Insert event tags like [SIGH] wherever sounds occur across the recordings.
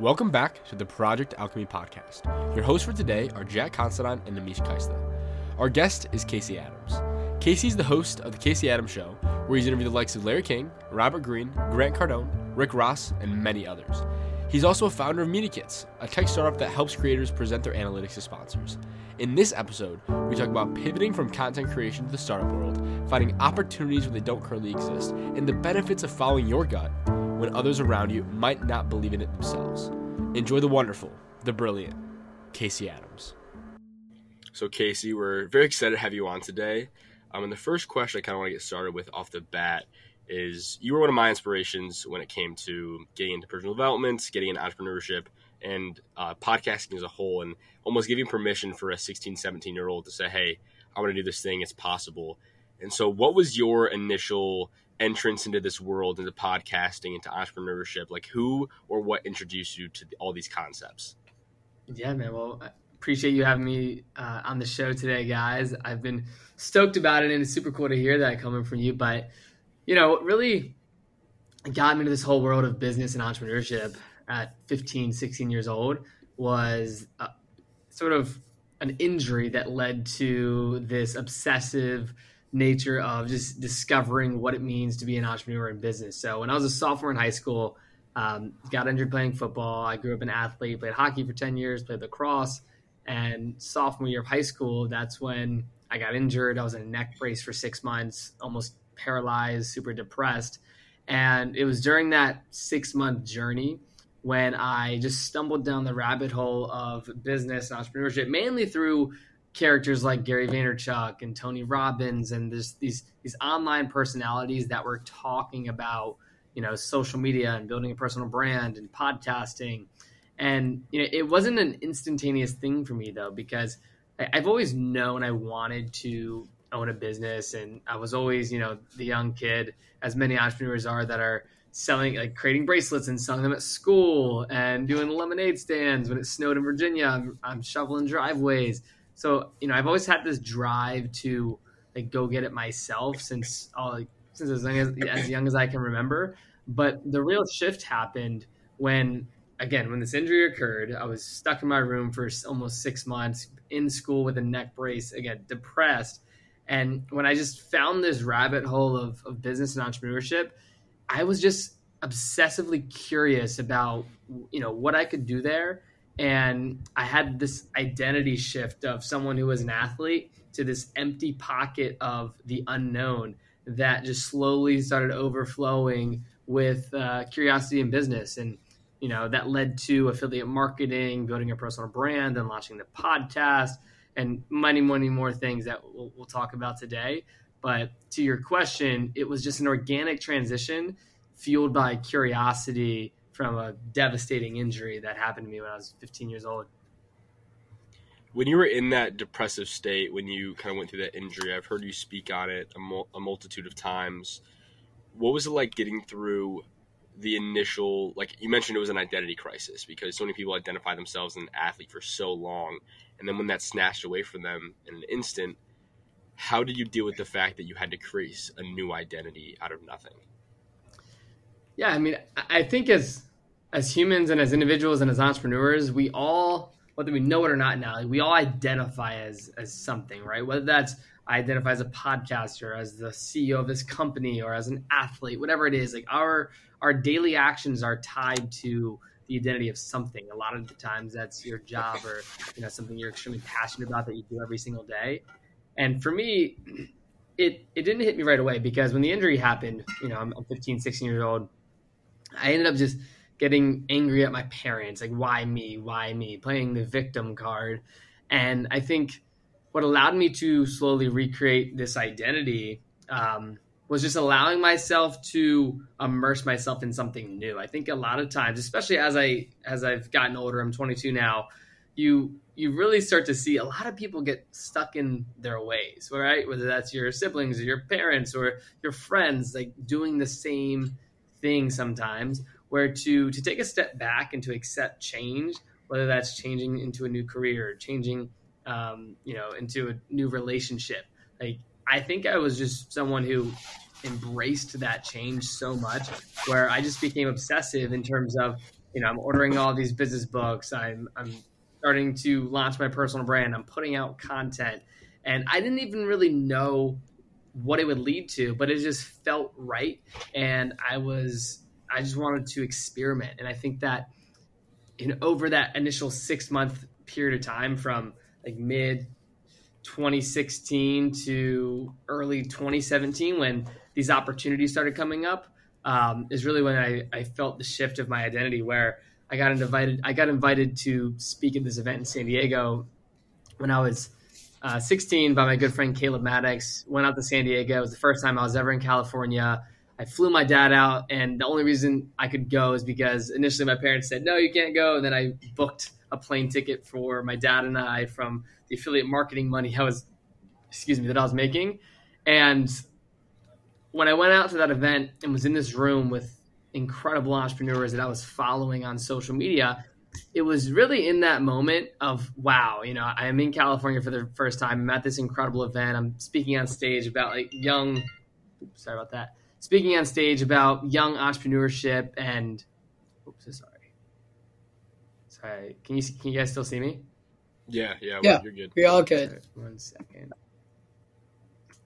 Welcome back to the Project Alchemy Podcast. Your hosts for today are Jack Considine and Namish Kaista. Our guest is Casey Adams. Casey is the host of The Casey Adams Show, where he's interviewed the likes of Larry King, Robert Greene, Grant Cardone, Rick Ross, and many others. He's also a founder of MediaKits, a tech startup that helps creators present their analytics to sponsors. In this episode, we talk about pivoting from content creation to the startup world, finding opportunities where they don't currently exist, and the benefits of following your gut when others around you might not believe in it themselves. Enjoy the wonderful, the brilliant Casey Adams. So, Casey, we're very excited to have you on today. Um, and the first question I kind of want to get started with off the bat is you were one of my inspirations when it came to getting into personal development, getting into entrepreneurship, and uh, podcasting as a whole, and almost giving permission for a 16, 17 year old to say, hey, I want to do this thing, it's possible. And so, what was your initial entrance into this world, into podcasting, into entrepreneurship? Like, who or what introduced you to all these concepts? Yeah, man. Well, I appreciate you having me uh, on the show today, guys. I've been stoked about it, and it's super cool to hear that coming from you. But, you know, really got me into this whole world of business and entrepreneurship at 15, 16 years old was uh, sort of an injury that led to this obsessive nature of just discovering what it means to be an entrepreneur in business. So when I was a sophomore in high school, um, got injured playing football. I grew up an athlete, played hockey for 10 years, played lacrosse. And sophomore year of high school, that's when I got injured. I was in a neck brace for six months, almost paralyzed, super depressed. And it was during that six month journey when I just stumbled down the rabbit hole of business and entrepreneurship, mainly through characters like Gary Vaynerchuk and Tony Robbins and this, these these online personalities that were talking about you know social media and building a personal brand and podcasting. And you know it wasn't an instantaneous thing for me though because I've always known I wanted to own a business. And I was always you know the young kid as many entrepreneurs are that are selling like creating bracelets and selling them at school and doing lemonade stands when it snowed in Virginia. I'm, I'm shoveling driveways so you know, I've always had this drive to like go get it myself since all like, since as young as, as young as I can remember. But the real shift happened when again when this injury occurred. I was stuck in my room for almost six months in school with a neck brace. Again, depressed. And when I just found this rabbit hole of, of business and entrepreneurship, I was just obsessively curious about you know what I could do there and I had this identity shift of someone who was an athlete to this empty pocket of the unknown that just slowly started overflowing with uh, curiosity and business. And you know that led to affiliate marketing building a personal brand and launching the podcast and many many more things that we'll, we'll talk about today. But to your question it was just an organic transition fueled by curiosity from a devastating injury that happened to me when I was 15 years old. When you were in that depressive state, when you kind of went through that injury, I've heard you speak on it a, mul- a multitude of times. What was it like getting through the initial, like you mentioned, it was an identity crisis because so many people identify themselves as an athlete for so long, and then when that snatched away from them in an instant, how did you deal with the fact that you had to create a new identity out of nothing? Yeah, I mean, I think as as humans and as individuals and as entrepreneurs, we all, whether we know it or not now, we all identify as as something, right? Whether that's I identify as a podcaster, as the CEO of this company, or as an athlete, whatever it is, like our our daily actions are tied to the identity of something. A lot of the times that's your job or you know something you're extremely passionate about that you do every single day. And for me, it it didn't hit me right away because when the injury happened, you know, I'm, I'm 15, 16 years old I ended up just getting angry at my parents, like why me, why me, playing the victim card. And I think what allowed me to slowly recreate this identity um, was just allowing myself to immerse myself in something new. I think a lot of times, especially as I as I've gotten older, I'm 22 now. You you really start to see a lot of people get stuck in their ways, right? Whether that's your siblings or your parents or your friends, like doing the same thing sometimes where to to take a step back and to accept change whether that's changing into a new career changing um, you know into a new relationship like i think i was just someone who embraced that change so much where i just became obsessive in terms of you know, I'm ordering all these business books. I'm I'm starting to launch my personal brand. I'm putting out content, and I didn't even really know what it would lead to, but it just felt right, and I was I just wanted to experiment, and I think that in over that initial six month period of time from like mid 2016 to early 2017 when these opportunities started coming up um, is really when I, I felt the shift of my identity where I got invited I got invited to speak at this event in San Diego when I was uh, 16 by my good friend Caleb Maddox. Went out to San Diego. It was the first time I was ever in California. I flew my dad out, and the only reason I could go is because initially my parents said no, you can't go, and then I booked a plane ticket for my dad and I from the affiliate marketing money I was, excuse me, that I was making, and when I went out to that event and was in this room with incredible entrepreneurs that I was following on social media, it was really in that moment of wow, you know, I am in California for the first time. I'm at this incredible event. I'm speaking on stage about like young, oops, sorry about that. Speaking on stage about young entrepreneurship and, oops, sorry. Sorry, can you can you guys still see me? Yeah, yeah, Yeah. you're good. We're all good. Sorry, one second.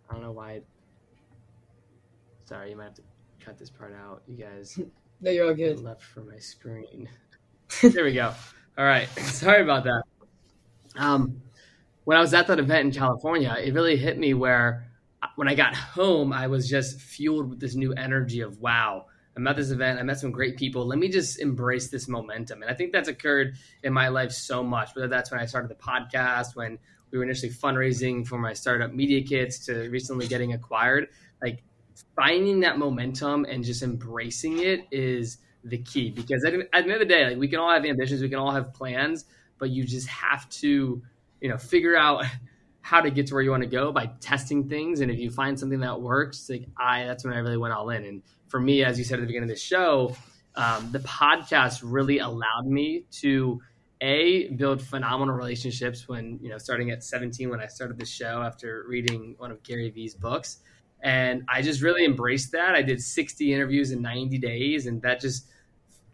I don't know why. it- Sorry, you might have to cut this part out. You guys [LAUGHS] No, you're all good. left for my screen. There we go. All right. [LAUGHS] Sorry about that. Um, when I was at that event in California, it really hit me where uh, when I got home, I was just fueled with this new energy of wow. I'm at this event. I met some great people. Let me just embrace this momentum. And I think that's occurred in my life so much, whether that's when I started the podcast, when we were initially fundraising for my startup media kits to recently getting acquired. Like finding that momentum and just embracing it is the key because at, at the end of the day, like we can all have ambitions, we can all have plans, but you just have to, you know, figure out [LAUGHS] how to get to where you want to go by testing things. And if you find something that works, like I, that's when I really went all in. And for me, as you said at the beginning of the show, um, the podcast really allowed me to a build phenomenal relationships when you know starting at 17 when i started the show after reading one of gary vee's books and i just really embraced that i did 60 interviews in 90 days and that just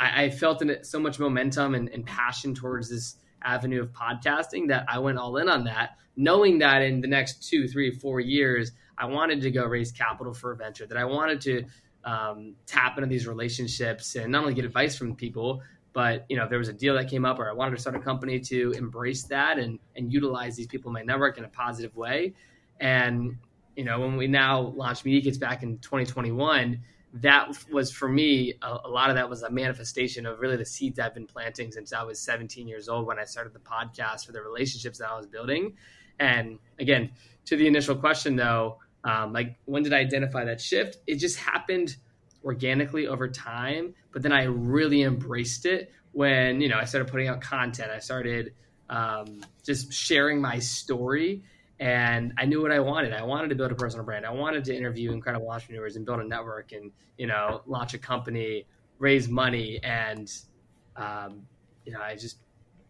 i, I felt in so much momentum and, and passion towards this avenue of podcasting that i went all in on that knowing that in the next two three four years i wanted to go raise capital for a venture that i wanted to um, tap into these relationships and not only get advice from people but you know if there was a deal that came up or i wanted to start a company to embrace that and and utilize these people in my network in a positive way. And you know when we now launched media kits back in 2021 that was for me a, a, lot of that was a manifestation of really the seeds i've been planting since i was 17 years old when i started the podcast for the relationships that i was building. And again to the initial question though um, like when did i identify that shift? It just happened organically over time but then i really embraced it when you know i started putting out content. I started um, just sharing my story and i knew what i wanted. I wanted to build a personal brand. I wanted to interview incredible entrepreneurs and build a network and you know launch a company raise money. And um, you know i just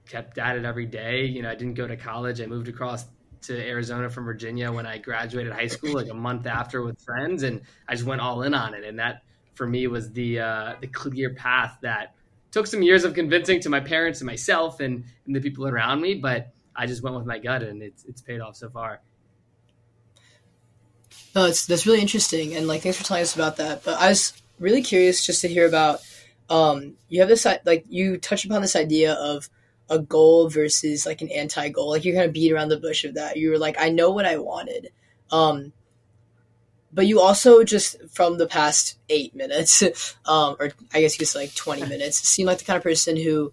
kept at it every day. You know i didn't go to college. I moved across to Arizona from Virginia when I graduated high school, like a month after with friends, and I just went all in on it. And that for me was the uh, the clear path that took some years of convincing to my parents and myself and, and the people around me, but I just went with my gut, and it's it's paid off so far. No, it's that's really interesting, and like thanks for telling us about that. But I was really curious just to hear about. Um, you have this like you touched upon this idea of a goal versus like an anti goal. Like you're kind of beat around the bush of that. You were like, I know what I wanted. Um, but you also just from the past eight minutes, [LAUGHS] um, or I guess you say like 20 minutes, seem like the kind of person who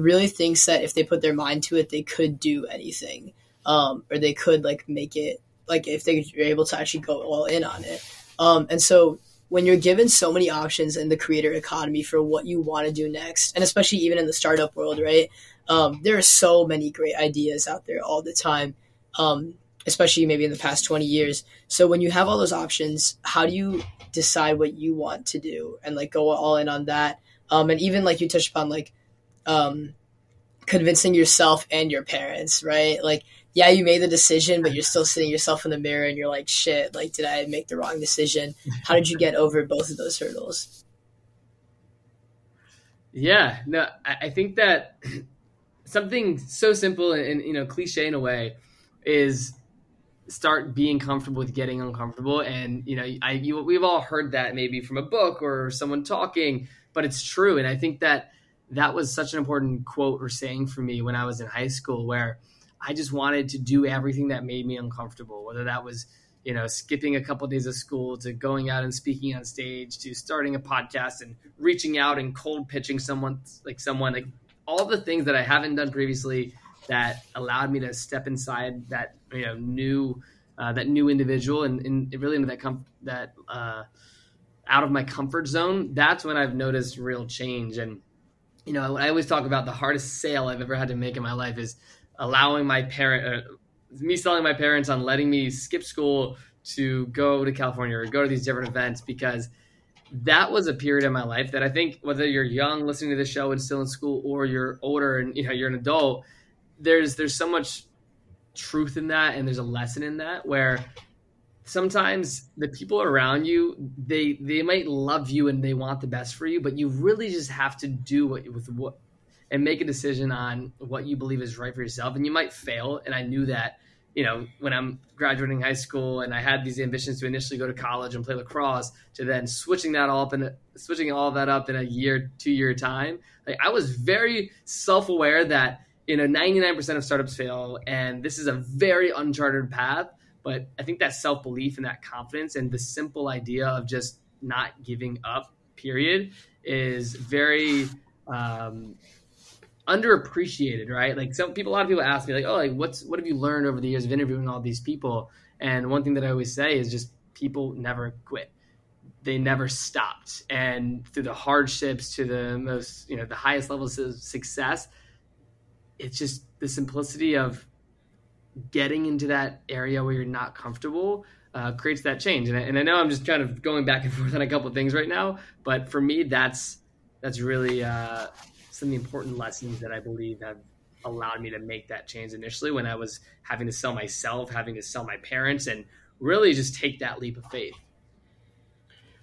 really thinks that if they put their mind to it, they could do anything. Um, or they could like make it like if they're able to actually go all in on it. Um, and so when you're given so many options in the creator economy for what you want to do next, and especially even in the startup world, right? Um, there are so many great ideas out there all the time, um, especially maybe in the past 20 years. So when you have all those options, how do you decide what you want to do and like go all in on that? Um, and even like you touched upon like um, convincing yourself and your parents, right? Like, yeah, you made the decision, but you're still sitting yourself in the mirror and you're like, shit, like, did I make the wrong decision? How did you get over both of those hurdles? Yeah, no, I, think that something so simple and, and you know cliche in a way is start being comfortable with getting uncomfortable and you know I you, we've all heard that maybe from a book or someone talking but it's true and I think that that was such an important quote or saying for me when I was in high school where I just wanted to do everything that made me uncomfortable whether that was you know skipping a couple of days of school to going out and speaking on stage to starting a podcast and reaching out and cold pitching someone like someone like all the things that I haven't done previously that allowed me to step inside that you know new uh, that new individual and, and really into that com- that uh, out of my comfort zone. That's when I've noticed real change. And you know, I always talk about the hardest sale I've ever had to make in my life is allowing my parent, uh, me selling my parents on letting me skip school to go to California or go to these different events because that was a period in my life that I think whether you're young listening to the show and still in school or you're older and you know you're an adult, there's there's so much truth in that and there's a lesson in that where sometimes the people around you they they might love you and they want the best for you but you really just have to do what with what and make a decision on what you believe is right for yourself. And you might fail. And i knew that you know when i'm graduating high school and i had these ambitions to initially go to college and play lacrosse to then switching that all up and switching all that up in a year two year time like i was very self-aware that you know 99% of startups fail and this is a very uncharted path but i think that self-belief and that confidence and the simple idea of just not giving up period is very um, underappreciated right? Like some people a lot of people ask me like oh like what's what have you learned over the years of interviewing all these people? And one thing that i always say is just people never quit. They never stopped. And through the hardships to the most you know the highest levels of success it's just the simplicity of getting into that area where you're not comfortable uh, creates that change. And I, and I know I'm just kind of going back and [LAUGHS] forth on a couple of things right now, but for me, that's that's really uh, some of the important lessons that I believe have allowed me to make that change initially when I was having to sell myself, having to sell my parents, and really just take that leap of faith.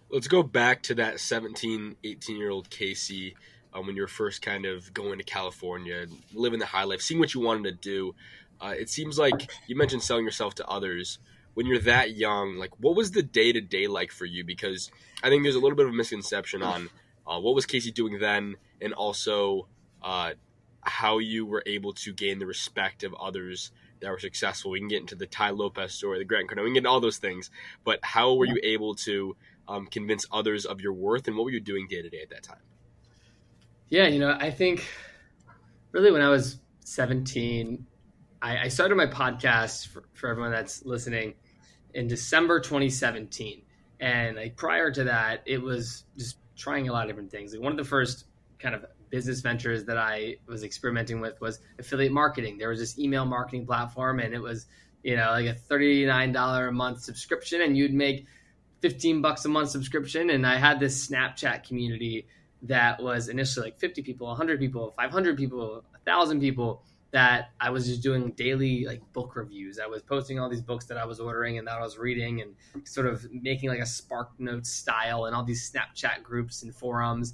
Let's go back to that 17, 18 year old Casey um, when you were first kind of going to California, living the high life, seeing what you wanted to do. Uh, it seems like you mentioned selling yourself to others. When you're that young, like what was the day to day like for you? Because I think there's a little bit of a misconception on uh, what was Casey doing then, and also uh, how you were able to gain the respect of others that were successful. We can get into the Tai Lopez story, the Grant Cardone, we can get into all those things. But how were you able to um, convince others of your worth, and what were you doing day to day at that time? Yeah, you know, I think really when I was 17, I, I started my podcast for, for everyone that's listening in December 2017. And like prior to that, it was just trying a lot of different things. Like one of the first kind of business ventures that I was experimenting with was affiliate marketing. There was this email marketing platform, and it was you know like a thirty nine dollar a month subscription, and you'd make fifteen bucks a month subscription. And I had this Snapchat community that was initially like 50 people, 100 people, 500 people, 1,000 people that I was just doing daily like book reviews. I was posting all these books that I was ordering and that I was reading and sort of making like a Spark Notes style and all these Snapchat groups and forums.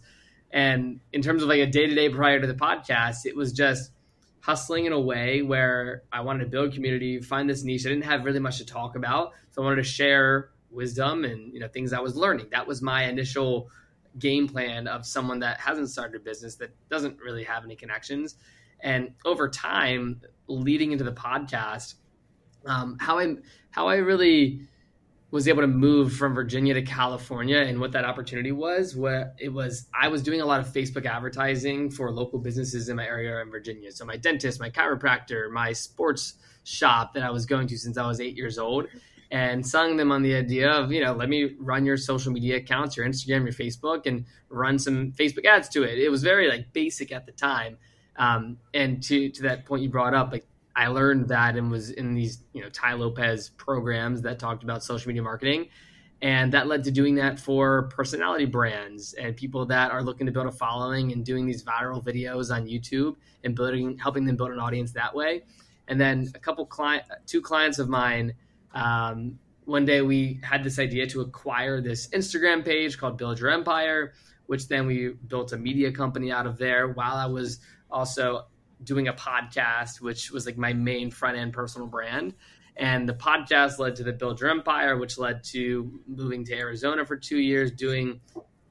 And in terms of like a day to day prior to the podcast, it was just hustling in a way where I wanted to build community, find this niche. I didn't have really much to talk about, so I wanted to share wisdom and you know things I was learning. That was my initial game plan of someone that hasn't started a business that doesn't really have any connections. And over time, leading into the podcast, um, how I how I really was able to move from Virginia to California and what that opportunity was, where it was I was doing a lot of Facebook advertising for local businesses in my area in Virginia. So my dentist, my chiropractor, my sports shop that I was going to since I was eight years old and selling them on the idea of, you know, let me run your social media accounts, your Instagram, your Facebook, and run some Facebook ads to it. It was very like basic at the time. Um, and to to that point you brought up, like I learned that and was in these, you know, Tai Lopez programs that talked about social media marketing. And that led to doing that for personality brands and people that are looking to build a following and doing these viral videos on YouTube and building, helping them build an audience that way. And then a couple client, two clients of mine um, one day we had this idea to acquire this Instagram page called Build Your Empire, which then we built a media company out of there while I was also doing a podcast, which was like my main front end personal brand. And the podcast led to the Build Your Empire, which led to moving to Arizona for two years, doing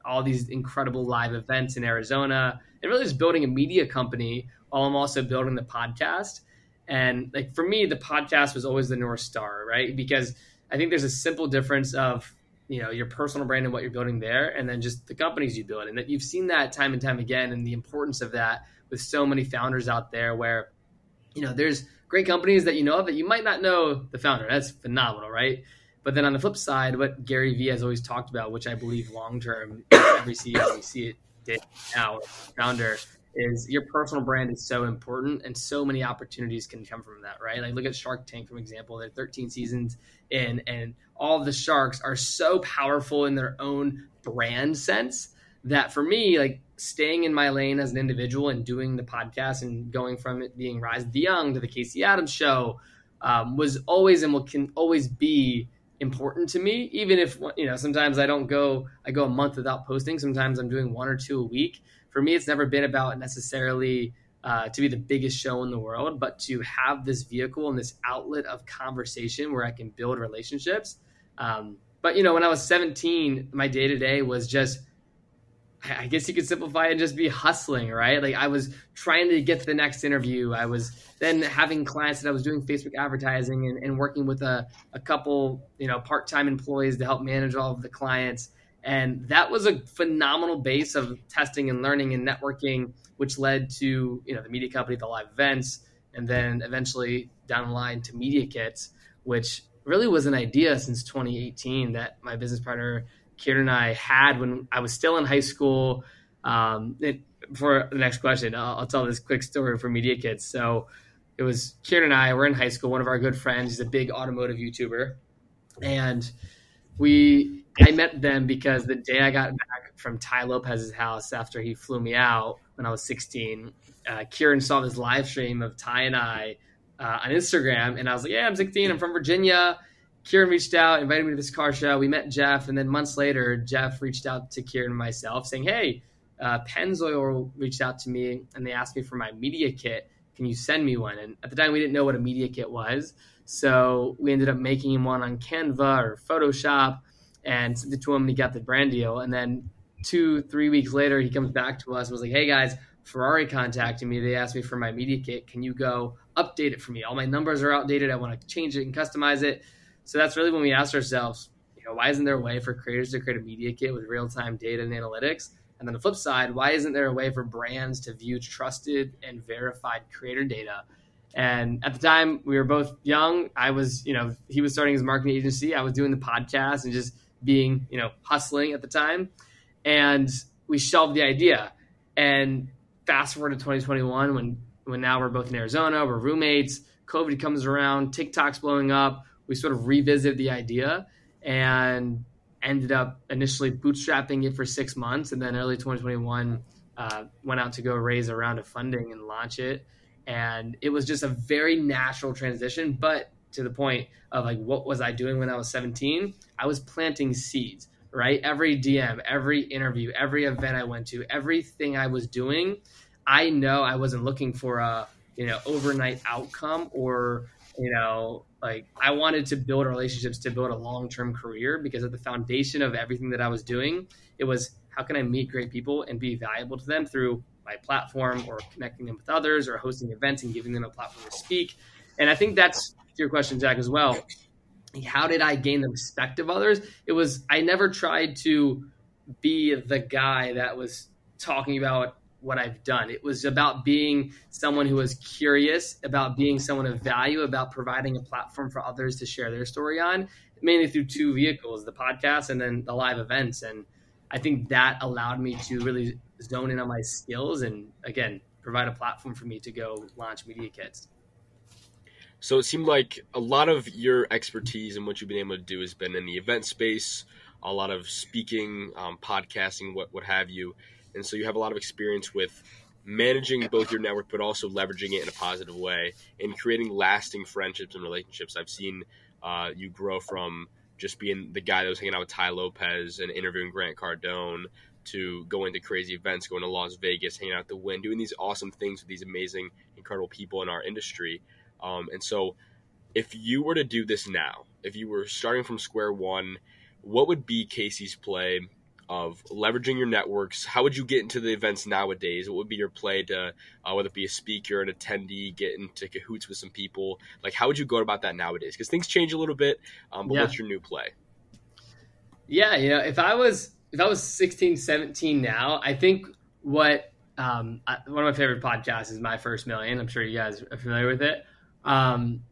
all these incredible live events in Arizona, and really just building a media company while I'm also building the podcast. And like for me, the podcast was always the North Star, right? Because I think there's a simple difference of you know your personal brand and what you're building there and then just the companies you build and that you've seen that time and time again and the importance of that with so many founders out there where you know there's great companies that you know of that you might not know the founder that's phenomenal right but then on the flip side what gary vee has always talked about which i believe long term every ceo we see it now founder is your personal brand is so important and so many opportunities can come from that, right? Like look at Shark Tank, for example. They're 13 seasons in and all the sharks are so powerful in their own brand sense that for me, like staying in my lane as an individual and doing the podcast and going from it being Rise of the Young to the Casey Adams show um, was always and will can always be important to me even if you know sometimes i don't go i go a month without posting sometimes i'm doing one or two a week for me, it's never been about necessarily uh, to be the biggest show in the world, but to have this vehicle and this outlet of conversation where I can build relationships. Um, but you know, when I was 17, my day to day was just, I guess you could simplify it and just be hustling, right? Like I was trying to get to the next interview. I was then having clients that I was doing Facebook advertising and, and working with a, a couple, you know, part-time employees to help manage all of the clients. And that was a phenomenal base of testing and learning and networking, which led to you know the media company, the live events, and then eventually down the line to Media Kits, which really was an idea since 2018 that my business partner Kieran and I had when I was still in high school. Um, it, for the next question, I'll, I'll, tell this quick story for Media Kits. So it was Kieran and I were in high school. One of our good friends, he's a big automotive YouTuber, and we I met them because the day I got back from Tai Lopez's house after he flew me out when I was 16, uh, Kieran saw this live stream of Tai and I uh, on Instagram, and I was like, "Yeah, I'm 16. I'm from Virginia." Kieran reached out, invited me to this car show. We met Jeff, and then months later, Jeff reached out to Kieran and myself, saying, "Hey, uh, Pennzoil reached out to me, and they asked me for my media kit. Can you send me one?" And at the time, we didn't know what a media kit was, so we ended up making him one on Canva or Photoshop and sent it to him and he got the brand deal. And then two, three weeks later, he comes back to us and was like, hey guys, Ferrari contacted me. They asked me for my media kit. Can you go update it for me? All my numbers are outdated. I want to change it and customize it. So that's really when we asked ourselves, you know, why isn't there a way for creators to create a media kit with real time data and analytics? And then the flip side, why isn't there a way for brands to view trusted and verified creator data? And at the time, we were both young. I was, you know, he was starting his marketing agency. I was doing the podcast and just being, you know, hustling at the time. And we shelved the idea. And fast forward to 2021 when when now we're both in Arizona, we're roommates, COVID comes around, TikTok's blowing up. We sort of revisited the idea and ended up initially bootstrapping it for six months. And then early 2021, uh, went out to go raise a round of funding and launch it. And it was just a very natural transition. But to the point of like what was I doing when I was 17? I was planting seeds, right? Every DM, every interview, every event I went to, everything I was doing, I know I wasn't looking for a, you know, overnight outcome or, you know, like I wanted to build relationships to build a long-term career because at the foundation of everything that I was doing, it was how can I meet great people and be valuable to them through my platform or connecting them with others or hosting events and giving them a platform to speak. And I think that's your question, Jack, as well. How did I gain the respect of others? It was I never tried to be the guy that was talking about what I've done. It was about being someone who was curious, about being someone of value, about providing a platform for others to share their story on, mainly through two vehicles, the podcast and then the live events. And I think that allowed me to really zone in on my skills and again, provide a platform for me to go launch media kits. So it seemed like a lot of your expertise and what you've been able to do has been in the event space, a lot of speaking, um, podcasting, what what have you, and so you have a lot of experience with managing both your network, but also leveraging it in a positive way and creating lasting friendships and relationships. I've seen uh, you grow from just being the guy that was hanging out with Tai Lopez and interviewing Grant Cardone to going to crazy events, going to Las Vegas, hanging out the Wynn, doing these awesome things with these amazing, incredible people in our industry. Um, and so, if you were to do this now, if you were starting from square one, what would be Casey's play of leveraging your networks? How would you get into the events nowadays? What would be your play to, uh, whether it be a speaker, an attendee, get into cahoots with some people? Like, how would you go about that nowadays? Because things change a little bit. Um, but yeah. what's your new play? Yeah, you know, if I was if I was 16, 17 now, I think what um, one of my favorite podcasts is My First Million. I'm sure you guys are familiar with it. Um,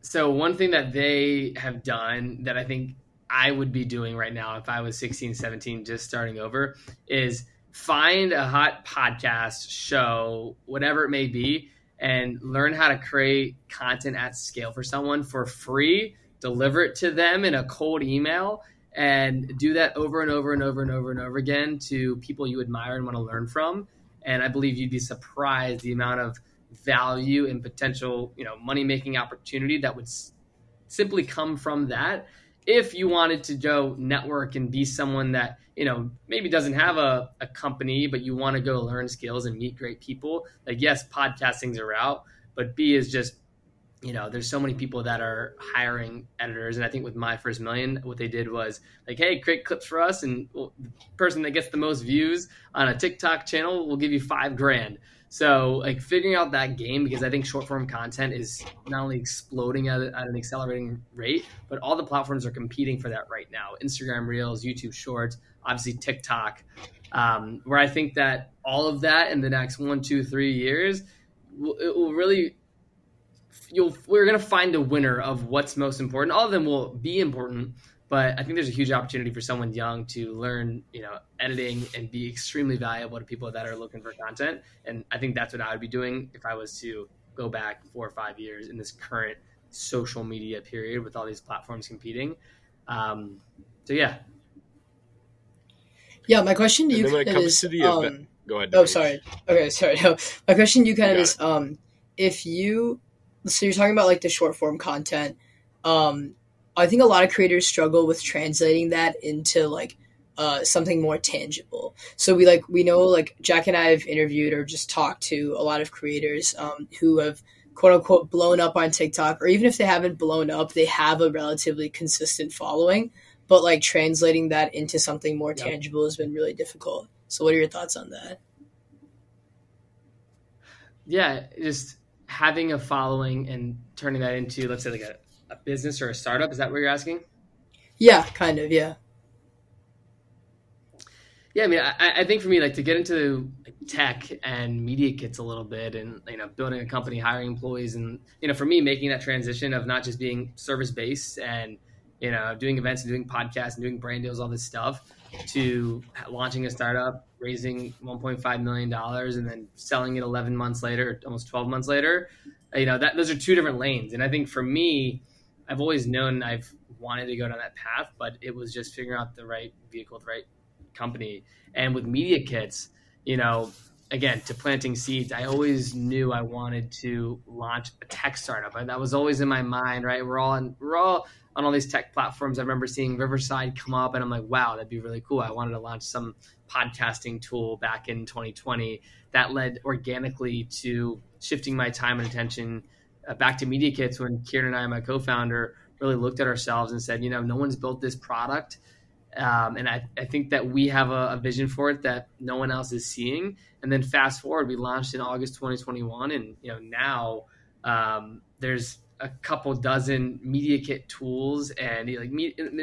so one thing that they have done that I think I would be doing right now if I was 16, 17, just starting over is find a hot podcast, show, whatever it may be, and learn how to create content at scale for someone for free, deliver it to them in a cold email, and do that over and over and over and over and over again to people you admire and want to learn from. And I believe you'd be surprised the amount of value and potential, you know, money making opportunity that would s- simply come from that if you wanted to go network and be someone that you know maybe doesn't have a, a company but you want to go learn skills and meet great people like yes podcasting's a route but b is just you know there's so many people that are hiring editors and i think with my first million what they did was like hey create clips for us and the person that gets the most views on a tiktok channel will give you five grand so like figuring out that game because I think short form content is not only exploding at, at, an accelerating rate, but all the platforms are competing for that right now. Instagram Reels, YouTube Shorts, obviously TikTok. Um, where I think that all of that in the next one, two, three years, it will really you'll we're gonna find a winner of what's most important. All of them will be important, but I think there's a huge opportunity for someone young to learn, you know, editing and be extremely valuable to people that are looking for content. And I think that's what I would be doing if I was to go back four or five years in this current social media period with all these platforms competing. Um, so yeah. Yeah, my question to you kind of is, um, event, go ahead. Oh, sorry. Okay, sorry. No, [LAUGHS] my question to you kind of is, um, if you, so you're talking about like the short form content, um, I think a lot of creators struggle with translating that into like uh, something more tangible. So we like we know like Jack and I have interviewed or just talked to a lot of creators um, who have quote unquote blown up on TikTok, or even if they haven't blown up, they have a relatively consistent following. But like translating that into something more yep. tangible has been really difficult. So what are your thoughts on that? Yeah, just having a following and turning that into let's say like a a business or a startup. Is that what you're asking? Yeah, kind of. Yeah. Yeah, I mean, I, I think for me, like to get into tech and media kits a little bit, and you know, building a company, hiring employees, and you know, for me, making that transition of not just being service based and you know, doing events and doing podcasts and doing brand deals, all this stuff, to launching a startup, raising 1.5 million dollars, and then selling it 11 months later, almost 12 months later. You know, that those are two different lanes, and I think for me, I've always known I've wanted to go down that path, but it was just figuring out the right vehicle, the right company. And with media kits, you know, again, to planting seeds, I always knew I wanted to launch a tech startup. That was always in my mind, right? We're all on, we're all on all these tech platforms. I remember seeing Riverside come up and I'm like, wow, that'd be really cool. I wanted to launch some podcasting tool back in 2020 that led organically to shifting my time and attention uh, back to Media Kits when Kieran and I, my co-founder, really looked at ourselves and said, you know, no one's built this product. Um, and I, I, think that we have a, a, vision for it that no one else is seeing. And then fast forward, we launched in August 2021, and you know now um, there's a couple dozen media kit tools, and like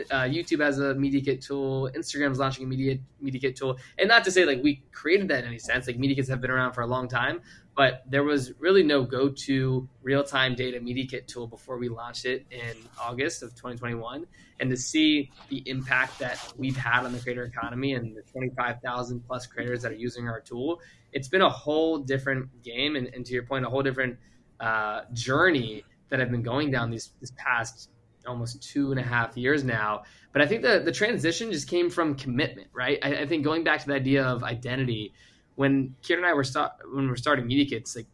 uh, YouTube has a media kit tool, Instagram's launching a media media kit tool, and not to say like we created that in any sense. Like media kits have been around for a long time, but there was really no go-to real-time data media kit tool before we launched it in August of 2021. And to see the impact that we've had on the creator economy and the 25,000 plus creators that are using our tool, it's been a whole different game. And, and to your point, a whole different uh, journey that I've been going down these this past almost two and a half years now. But I think the the transition just came from commitment, right? I, I think going back to the idea of identity when Kieran and I were start when we are starting Media Kits, like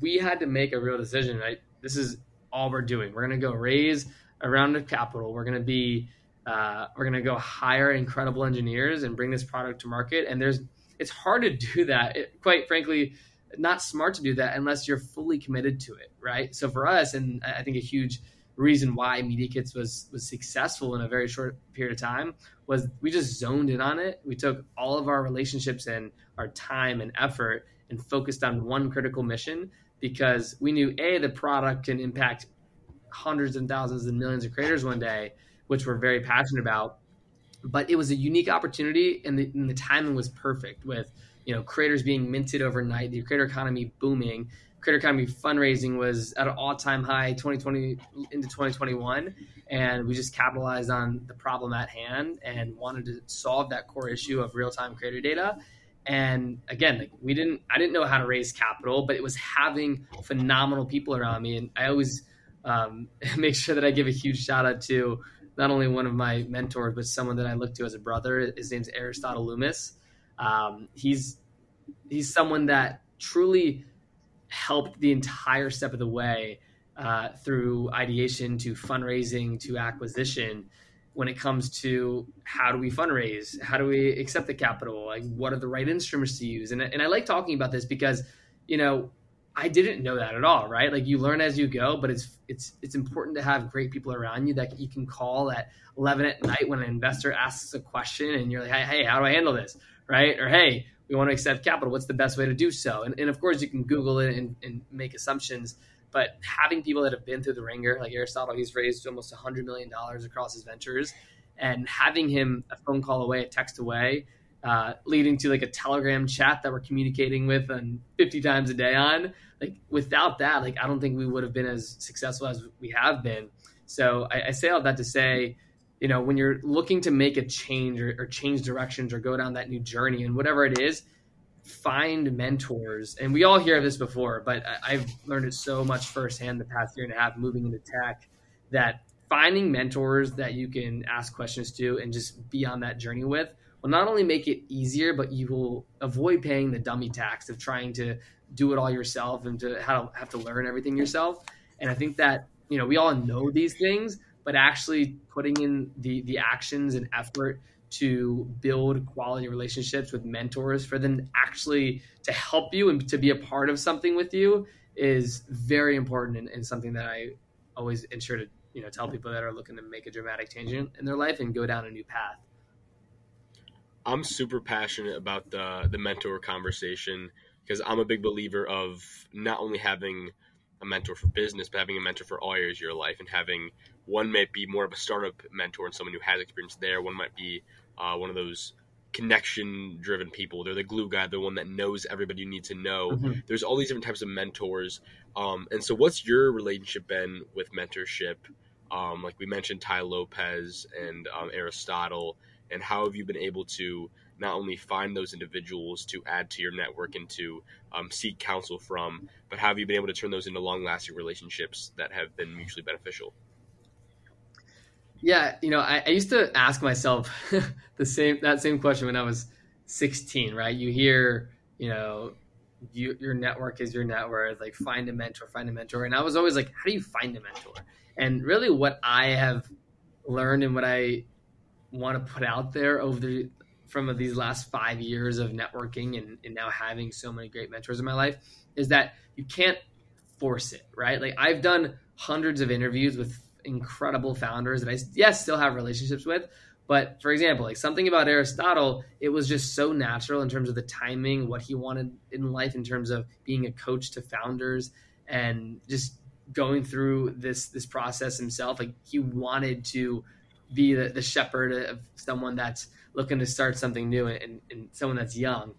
we had to make a real decision. Right, this is all we're doing. We're gonna go raise a round of capital. We're gonna be uh, we're to go hire incredible engineers and bring this product to market. And there's, it's hard to do that. It, quite frankly, not smart to do that unless you're fully committed to it, right? So for us, and I think a huge reason why Media Kits was was successful in a very short period of time was we just zoned in on it. We took all of our relationships and our time and effort and focused on one critical mission because we knew a the product can impact hundreds and thousands and millions of creators one day, which we're very passionate about. But it was a unique opportunity, and the, and the timing was perfect with you know creators being minted overnight, the creator economy booming. Creator economy fundraising was at an all-time high 2020 into 2021, and we just capitalized on the problem at hand and wanted to solve that core issue of real-time creator data. And again like we didn't i didn't know how to raise capital but it was having phenomenal people around me. And i always um, [LAUGHS] make sure that i give a huge shout out to not only one of my mentors but someone that i look to as a brother. His name's aristotle loomis. Um, he's he's someone that truly helped the entire step of the way uh, through ideation to fundraising to acquisition when it comes to how do we fundraise? How do we accept the capital? Like what are the right instruments to use? And, and i like talking about this because you know i didn't know that at all right? Like you learn as you go but it's it's it's important to have great people around you that you can call at 11 at night when an investor asks a question and you're like hey, hey how do i handle this? Right? Or hey we want to accept capital what's the best way to do so and, and of course you can google it and, and make assumptions but having people that have been through the ringer, like Aristotle, he's raised almost $100 million across his ventures, and having him a phone call away, a text away, uh, leading to like a Telegram chat that we're communicating with and 50 times a day on. Like without that, like I don't think we would have been as successful as we have been. So I, I say all that to say, you know, when you're looking to make a change or, or change directions or go down that new journey and whatever it is, find mentors. And we all hear this before, but I've learned it so much firsthand the past year and a half moving into tech that finding mentors that you can ask questions to and just be on that journey with will not only make it easier, but you will avoid paying the dummy tax of trying to do it all yourself and to have to learn everything yourself. And I think that, you know, we all know these things, but actually putting in the the actions and effort to build quality relationships with mentors for them actually to help you and to be a part of something with you is very important and, and something that I always ensure to you know tell people that are looking to make a dramatic change in, their life and go down a new path. I'm super passionate about the the mentor conversation because I'm a big believer of not only having a mentor for business, but having a mentor for all areas of your life and having one might be more of a startup mentor and someone who has experience there. One might be uh, one of those connection driven people. They're the glue guy, the one that knows everybody you need to know. Mm-hmm. There's all these different types of mentors. Um, and so, what's your relationship been with mentorship? Um, like we mentioned, Tai Lopez and um, Aristotle, and how have you been able to not only find those individuals to add to your network and to um, seek counsel from, but how have you been able to turn those into long lasting relationships that have been mutually beneficial? Yeah, you know, I, I used to ask myself [LAUGHS] the same that same question when I was 16. Right? You hear, you know, you, your network is your net worth. Like, find a mentor, find a mentor. And I was always like, how do you find a mentor? And really, what I have learned and what I want to put out there over the from these last five years of networking and, and now having so many great mentors in my life is that you can't force it, right? Like I've done hundreds of interviews with incredible founders that I yes still have relationships with. But for example, like something about Aristotle, it was just so natural in terms of the timing, what he wanted in life in terms of being a coach to founders and just going through this this process himself. Like he wanted to be the, the shepherd of someone that's looking to start something new and, and someone that's young.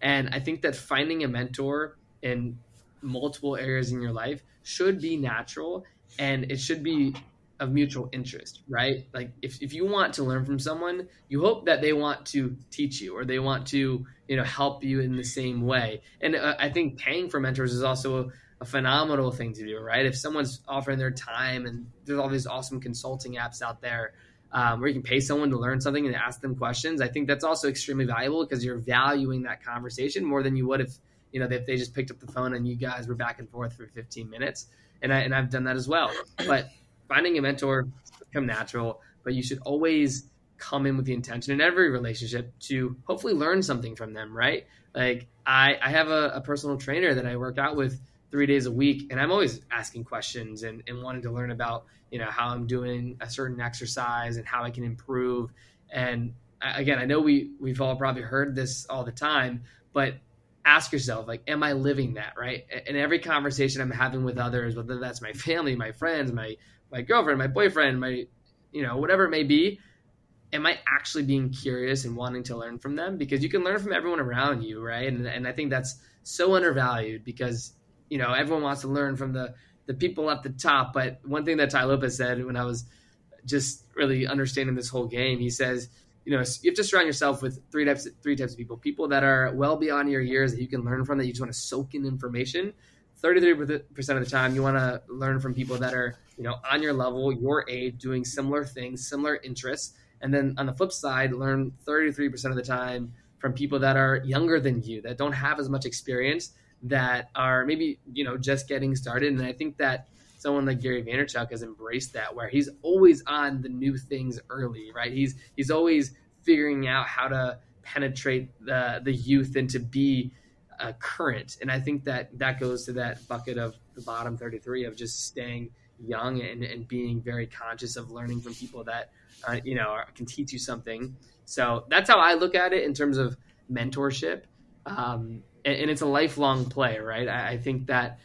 And I think that finding a mentor in multiple areas in your life should be natural and it should be of mutual interest, right? Like if, if you want to learn from someone, you hope that they want to teach you or they want to, you know, help you in the same way. And uh, I think paying for mentors is also a, a, phenomenal thing to do, right? If someone's offering their time and there's all these awesome consulting apps out there um, where you can pay someone to learn something and ask them questions, I think that's also extremely valuable because you're valuing that conversation more than you would if, you know, if they just picked up the phone and you guys were back and forth for 15 minutes and I and I've done that as well. But finding a mentor come natural, but you should always come in with the intention in every relationship to hopefully learn something from them, right? Like I, I have a, a personal trainer that I work out with three days a week, and I'm always asking questions and, and wanting to learn about, you know, how I'm doing a certain exercise and how I can improve. And again, I know we we've all probably heard this all the time, but ask yourself like am i living that right? In every conversation i'm having with others whether that's my family my friends my my girlfriend my boyfriend my you know whatever it may be am i actually being curious and wanting to learn from them? Because you can learn from everyone around you right? And, and i think that's so undervalued because you know everyone wants to learn from the the people at the top. But one thing that Tai Lopez said when i was just really understanding this whole game he says you know you have to surround yourself with three types of, three types of people. People that are well beyond your years that you can learn from that you just want to soak in information. 33% of the time you want to learn from people that are you know on your level your age doing similar things similar interests. And then on the flip side learn 33% of the time from people that are younger than you that don't have as much experience that are maybe you know just getting started. And i think that someone like Gary Vaynerchuk has embraced that, where he's always on the new things early, right? He's he's always figuring out how to penetrate the the youth and to be uh, current. And I think that that goes to that bucket of the bottom 33 of just staying young and, and being very conscious of learning from people that uh, you know can teach you something. So that's how I look at it in terms of mentorship. Um, and, it's a lifelong play, right? I think that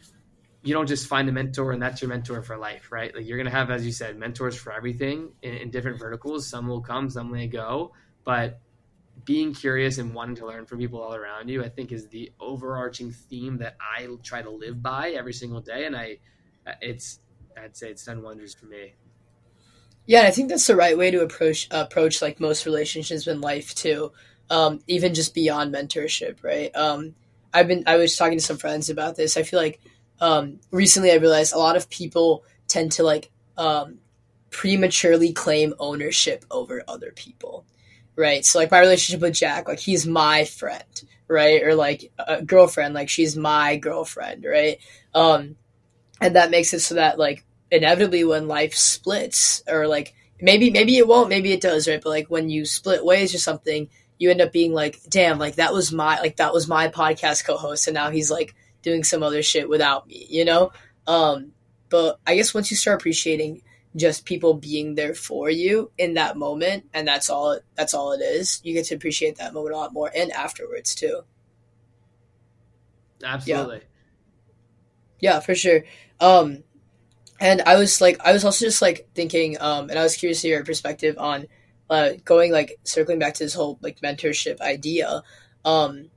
you don't just find a mentor and that's your mentor for life, right? Like you're gonna have, as you said, mentors for everything in, in different verticals. Some will come, some may go, but being curious and wanting to learn from people all around you, I think, is the overarching theme that I try to live by every single day. And I, it's, I'd say it's done wonders for me. Yeah, I think that's the right way to approach approach like most relationships in life too. Um, even just beyond mentorship, right? Um, I've been I was talking to some friends about this. I feel like um, recently I realized a lot of people tend to like um, prematurely claim ownership over other people, right? So like my relationship with Jack, like he's my friend, right? Or like a girlfriend, like she's my girlfriend, right? Um, and that makes it so that like inevitably when life splits or like maybe maybe it won't, maybe it does, right? But like when you split ways or something, you end up being like, damn, like that was my like that was my podcast co-host, and now he's like doing some other shit without me, you know? Um, but I guess once you start appreciating just people being there for you in that moment, and that's all that's all it is, you get to appreciate that moment a lot more and afterwards too. Absolutely. Yeah, yeah for sure. Um, and I was like, I was also just like thinking, um, and I was curious to your perspective on uh, going like circling back to this whole like mentorship idea. Um,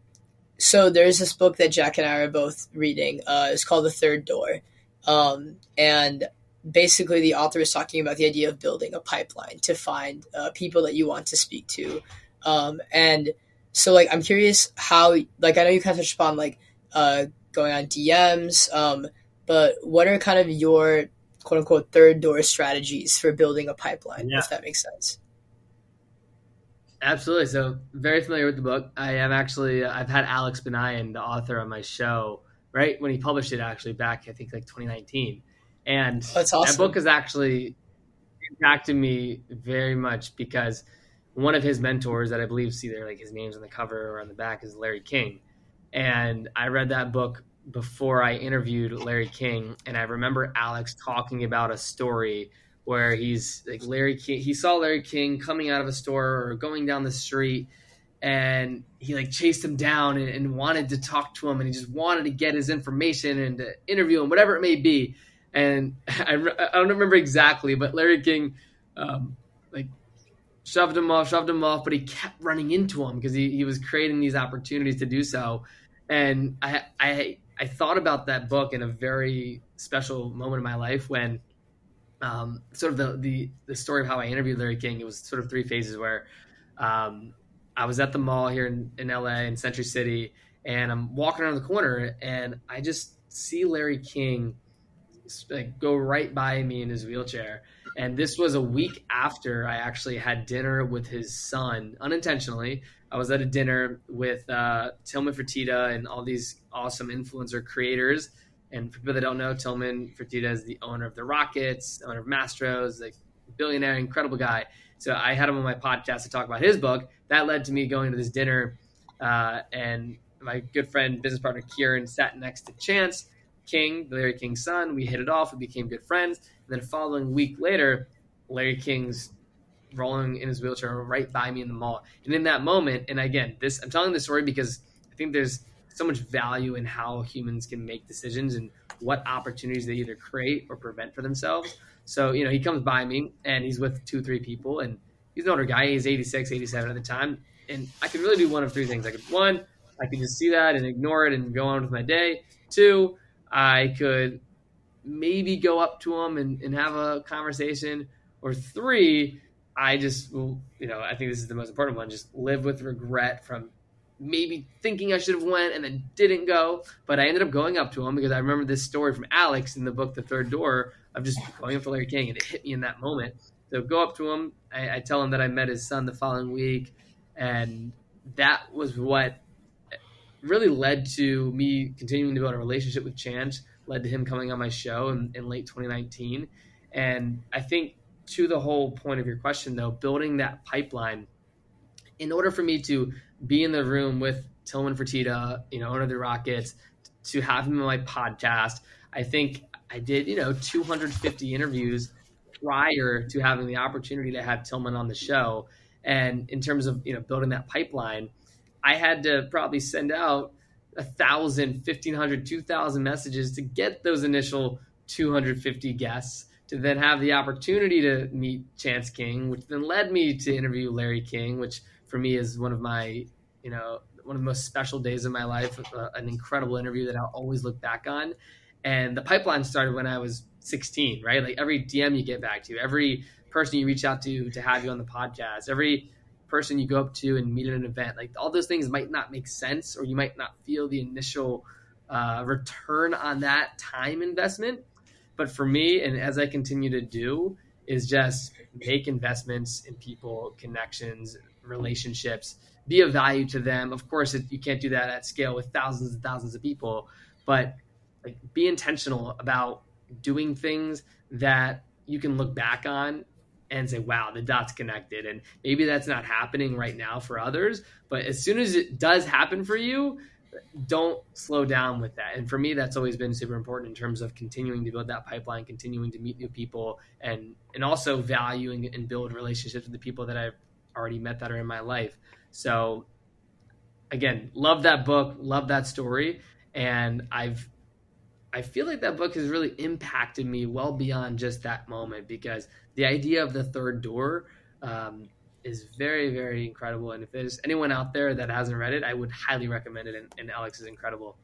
so there's this book that Jack and I are both reading. Uh, it's called The Third Door, um, and basically the author is talking about the idea of building a pipeline to find uh, people that you want to speak to, um, and so like I'm curious how like I know you kind of touched upon like uh, going on DMs, um, but what are kind of your quote unquote third door strategies for building a pipeline, yeah. if that makes sense? Absolutely. So very familiar with the book. I am actually uh, I've had Alex Banayan, the author, on my show right when he published it actually back I think like 2019, and That's awesome. that book has actually impacted me very much because one of his mentors that I believe see there like his name's on the cover or on the back is Larry King, and I read that book before I interviewed Larry King, and I remember Alex talking about a story where he's like Larry King. He saw Larry King coming out of a store or going down the street, and he like chased him down and, and, wanted to talk to him, and he just wanted to get his information and to interview him, whatever it may be. And [LAUGHS] I, I don't remember exactly, but Larry King, um, like shoved him off, shoved him off, but he kept running into him because he, he was creating these opportunities to do so. And I, I, I thought about that book in a very special moment in my life when um, sort of the, the, the story of how I interviewed Larry King. It was sort of three phases where um, I was at the mall here in, in LA in Century City, and I'm walking around the corner, and I just see Larry King like go right by me in his wheelchair. And this was a week after I actually had dinner with his son unintentionally. I was at a dinner with uh, Tillman Fertitta and all these awesome influencer creators and for people that don't know, Tillman Fertitta is the owner of the Rockets, owner of Mastros, like billionaire, incredible guy. So I had him on my podcast to talk about his book. That led to me going to this dinner, uh, and my good friend, business partner Kieran, sat next to Chance King, Larry King's son. We hit it off. We became good friends. And then, following week later, Larry King's rolling in his wheelchair right by me in the mall. And in that moment, and again, this I'm telling this story because I think there's so much value in how humans can make decisions and what opportunities they either create or prevent for themselves. So, you know, he comes by me and he's with two, three people and he's an older guy. He's 86, 87 at the time. And I could really do one of three things. I could, one, I could just see that and ignore it and go on with my day. Two, I could maybe go up to him and, and have a conversation. Or three, I just you know, I think this is the most important one, just live with regret from maybe thinking I should have went and then didn't go, but I ended up going up to him because I remember this story from Alex in the book The Third Door of just going up to Larry King and it hit me in that moment. So go up to him. I, I tell him that I met his son the following week, and that was what really led to me continuing to build a relationship with Chance. Led to him coming on my show in, in late 2019, and I think to the whole point of your question though, building that pipeline in order for me to be in the room with Tillman Fertitta, you know, owner of the Rockets, to have him on my podcast. I think I did, you know, 250 interviews prior to having the opportunity to have Tillman on the show. And in terms of, you know, building that pipeline, I had to probably send out a thousand, fifteen hundred, two thousand messages to get those initial 250 guests to then have the opportunity to meet Chance King, which then led me to interview Larry King, which for me is one of my, you know, one of the most special days of my life, uh, an incredible interview that I'll always look back on. And the pipeline started when I was 16, right? Like every DM you get back to, every person you reach out to to have you on the podcast, every person you go up to and meet at an event, like all those things might not make sense, or you might not feel the initial uh, return on that time investment. But for me, and as I continue to do, is just make investments in people, connections, relationships, be of value to them. Of course, it, you can't do that at scale with thousands and thousands of people, but like be intentional about doing things that you can look back on and say, wow, the dots connected. And maybe that's not happening right now for others, but as soon as it does happen for you, don't slow down with that. And for me, that's always been super important in terms of continuing to build that pipeline, continuing to meet new people, and and also valuing and build relationships with the people that I've already met that are in my life. So again, love that book, love that story, and I've I feel like that book has really impacted me well beyond just that moment because the idea of the third door um, is very, very incredible. And if there's anyone out there that hasn't read it, I would highly recommend it. And, and Alex is incredible.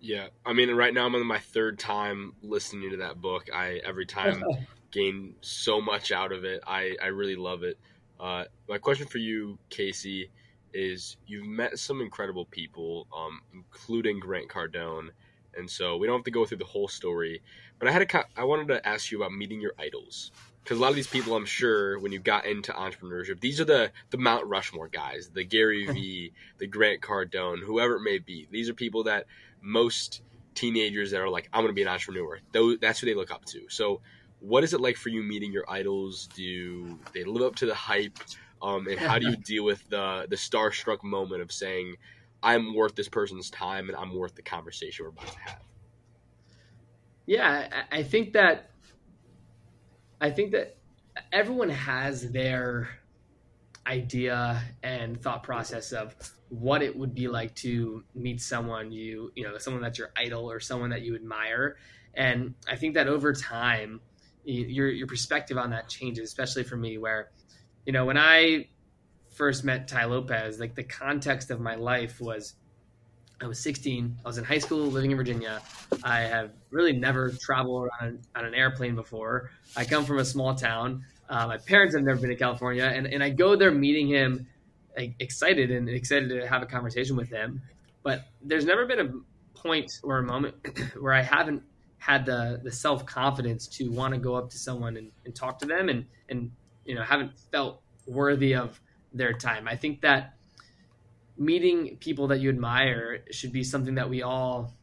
Yeah, I mean, right now I'm on my third time listening to that book. I every time [LAUGHS] gain so much out of it. I, I really love it. Uh, my question for you, Casey, is you've met some incredible people, um, including Grant Cardone, and so we don't have to go through the whole story. But I had a, I wanted to ask you about meeting your idols because a lot of these people, I'm sure, when you got into entrepreneurship, these are the the Mount Rushmore guys, the Gary [LAUGHS] Vee, the Grant Cardone, whoever it may be. These are people that most teenagers that are like, I'm going to be an entrepreneur. Those, that's who they look up to. So what is it like for you meeting your idols? Do they live up to the hype? Um, and how do you [LAUGHS] deal with the the starstruck moment of saying, "I'm worth this person's time and I'm worth the conversation we're about to have"? Yeah, I think that I think that everyone has their idea and thought process of what it would be like to meet someone you you know someone that's your idol or someone that you admire and i think that over time your your perspective on that changes, especially for me, where you know when I first met Tai Lopez, like the context of my life was I was 16. I was in high school living in Virginia. I have really never traveled on, on an airplane before. I come from a small town. Uh, my parents have never been to California. And, and I go there meeting him like, excited and excited to have a conversation with him. But there's never been a point or a moment [CLEARS THROAT] where I haven't had the the self confidence to want to go up to someone and, and talk to them and and you know haven't felt worthy of their time. I think that meeting people that you admire should be something that we all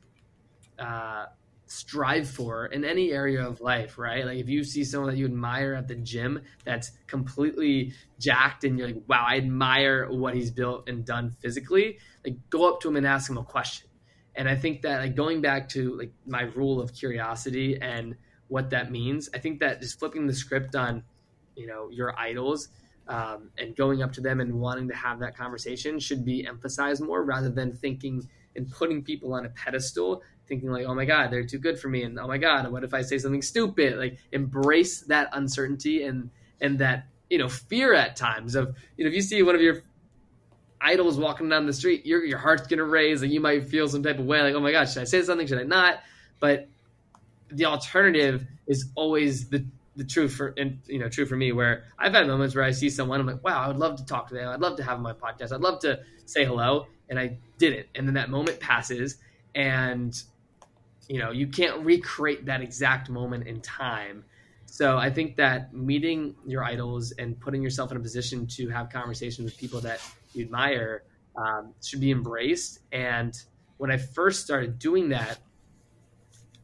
uh, strive for in any area of life, right? Like if you see someone that you admire at the gym that's completely jacked and you're like, wow, I admire what he's built and done physically, like go up to him and ask him a question. And I think that like going back to like my rule of curiosity and what that means, I think that just flipping the script on, you know, your idols um, and going up to them and wanting to have that conversation should be emphasized more rather than thinking and putting people on a pedestal thinking like oh my god they're too good for me and oh my god what if i say something stupid? Like embrace that uncertainty and and that you know fear at times of you know if you see one of your idols walking down the street your your heart's gonna raise and you might feel some type of way like oh my god should i say something should i not? But the alternative is always the the truth for and you know true for me where I've had moments where I see someone I'm like wow I would love to talk to them I'd love to have my podcast I'd love to say hello and I didn't and then that moment passes and you know you can't recreate that exact moment in time. So I think that meeting your idols and putting yourself in a position to have conversations with people that you admire um, should be embraced and when I first started doing that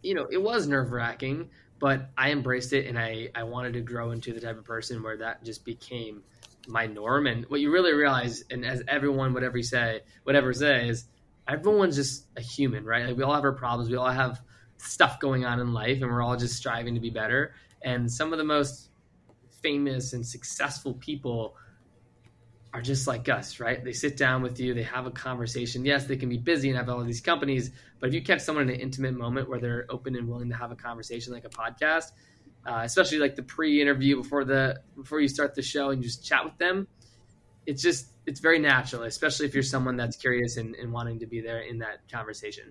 you know it was nerve wracking but I embraced it and I, I wanted to grow into the type of person where that just became my norm. And what you really realize, and as everyone, whatever you say, whatever say is everyone's just a human, right? Like we all have our problems. We all have stuff going on in life and we're all just striving to be better. And some of the most famous and successful people are just like us, right? They sit down with you, they have a conversation. Yes, they can be busy and have all of these companies, but if you catch someone in an intimate moment where they're open and willing to have a conversation like a podcast, uh, especially like the pre-interview before the before you start the show and you just chat with them, it's just it's very natural, especially if you're someone that's curious and, and wanting to be there in that conversation.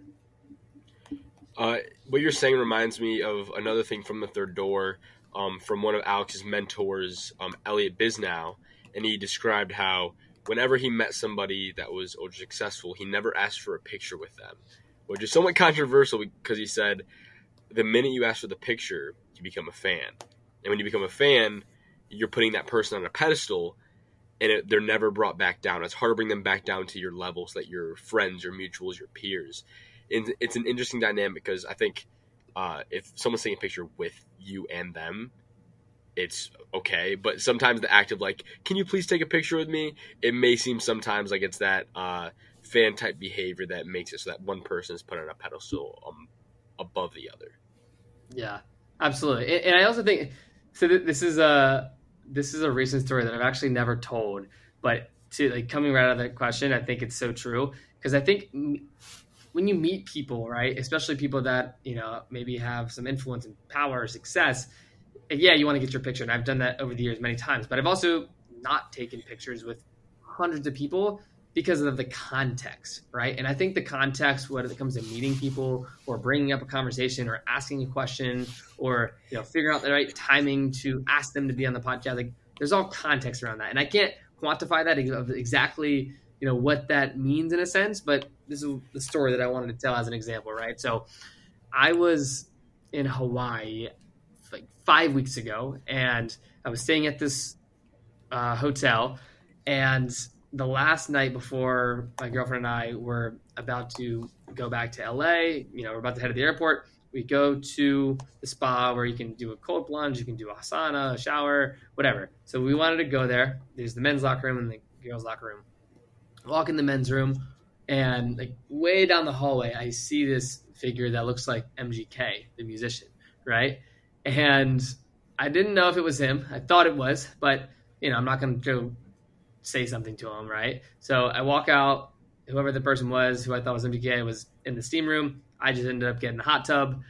Uh, what you're saying reminds me of another thing from the third door, um, from one of Alex's mentors, um, Elliott Bisnow and he described how whenever he met somebody that was ultra successful, he never asked for a picture with them, which is somewhat controversial because he said the minute you ask for the picture, you become a fan, and when you become a fan, you're putting that person on a pedestal, and it, they're never brought back down. It's hard to bring them back down to your level so that your friends, your mutuals, your peers. And it's an interesting dynamic because I think uh, if someone's taking a picture with you and them, it's okay. But sometimes the act of like, can you please take a picture with me? It may seem sometimes like it's that uh, fan type behavior that makes it so that one person is put on a pedestal um, above the other. Yeah, absolutely. And, I also think so. Th- this is a this is a recent story that I've actually never told, but to like coming right out of that question, I think it's so true because I think when you meet people, right, especially people that you know maybe have some influence and power or success yeah, you want to get your picture, and I've done that over the years many times. But I've also not taken pictures with hundreds of people because of the context, right? And I think the context, whether it comes to meeting people or bringing up a conversation or asking a question or you know figuring out the right timing to ask them to be on the podcast, like there's all context around that, and I can't quantify that exactly, you know, what that means in a sense. But this is the story that I wanted to tell as an example, right? So I was in Hawaii like five weeks ago, and I was staying at this uh, hotel, and the last night before my girlfriend and I were about to go back to LA, you know, we're about to head to the airport. We go to the spa where you can do a cold plunge, you can do a sauna, a shower, whatever. So we wanted to go there. There's the men's locker room and the girls' locker room. walk in the men's room, and like way down the hallway, I see this figure that looks like MGK, the musician, right? And I didn't know if it was him. I thought it was, but you know, I'm not going to say something to him, right? So I walk out. Whoever the person was, who I thought was MGK, was in the steam room. I just ended up getting a hot tub,